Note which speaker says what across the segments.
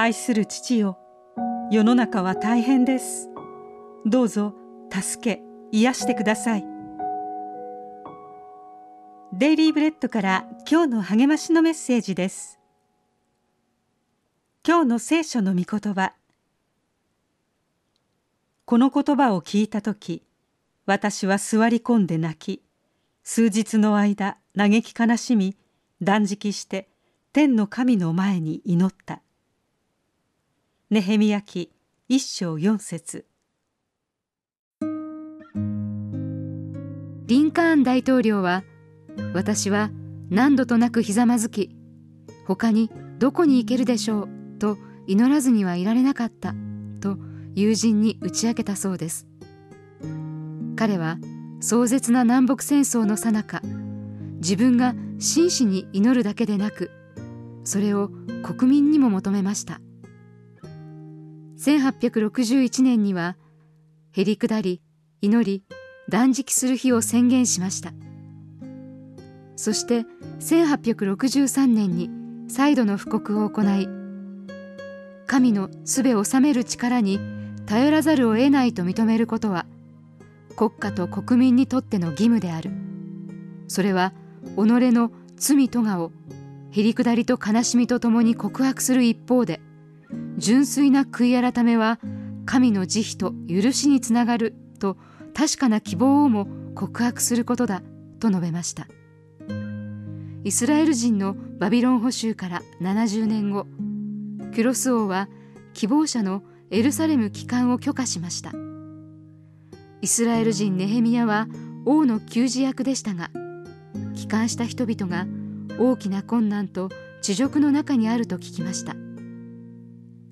Speaker 1: 愛する父よ。世の中は大変です。どうぞ助け癒してください。デイリーブレッドから今日の励ましのメッセージです。今日の聖書の御言葉。この言葉を聞いた時私は座り込んで泣き数日の間嘆き悲しみ断食して天の神の前に祈った。ネヘミヤ記一章四節。
Speaker 2: リンカーン大統領は私は何度となくひざまずき他にどこに行けるでしょうと祈らずにはいられなかったと友人に打ち明けたそうです。彼は壮絶な南北戦争の最中自分が真摯に祈るだけでなくそれを国民にも求めました。1861年にはへりくだり祈り断食する日を宣言しました。そして1863年に再度の布告を行い神の術を治める力に頼らざるを得ないと認めることは国家と国民にとっての義務である。それは己の罪咎をへりくだりと悲しみとともに告白する一方で純粋な悔い改めは神の慈悲と許しにつながると確かな希望をも告白することだと述べました。イスラエル人のバビロン捕囚から70年後キュロス王は希望者のエルサレム帰還を許可しました。イスラエル人ネヘミヤは王の給仕役でしたが帰還した人々が大きな困難と地獄の中にあると聞きました。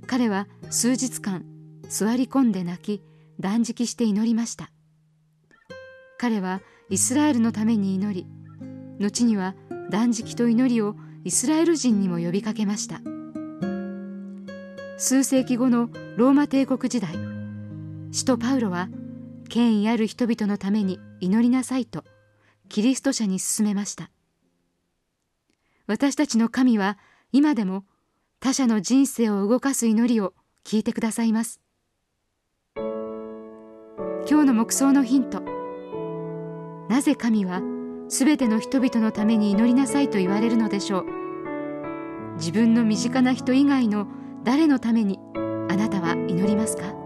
Speaker 2: 彼は数日間座り込んで泣き断食して祈りました。彼はイスラエルのために祈り後には断食と祈りをイスラエル人にも呼びかけました。数世紀後のローマ帝国時代使徒パウロは権威ある人々のために祈りなさいとキリスト者に勧めました。私たちの神は今でも他者の人生を動かす祈りを聞いてくださいます。今日の黙想のヒント。なぜ神はすべての人々のために祈りなさいと言われるのでしょう。自分の身近な人以外の誰のためにあなたは祈りますか？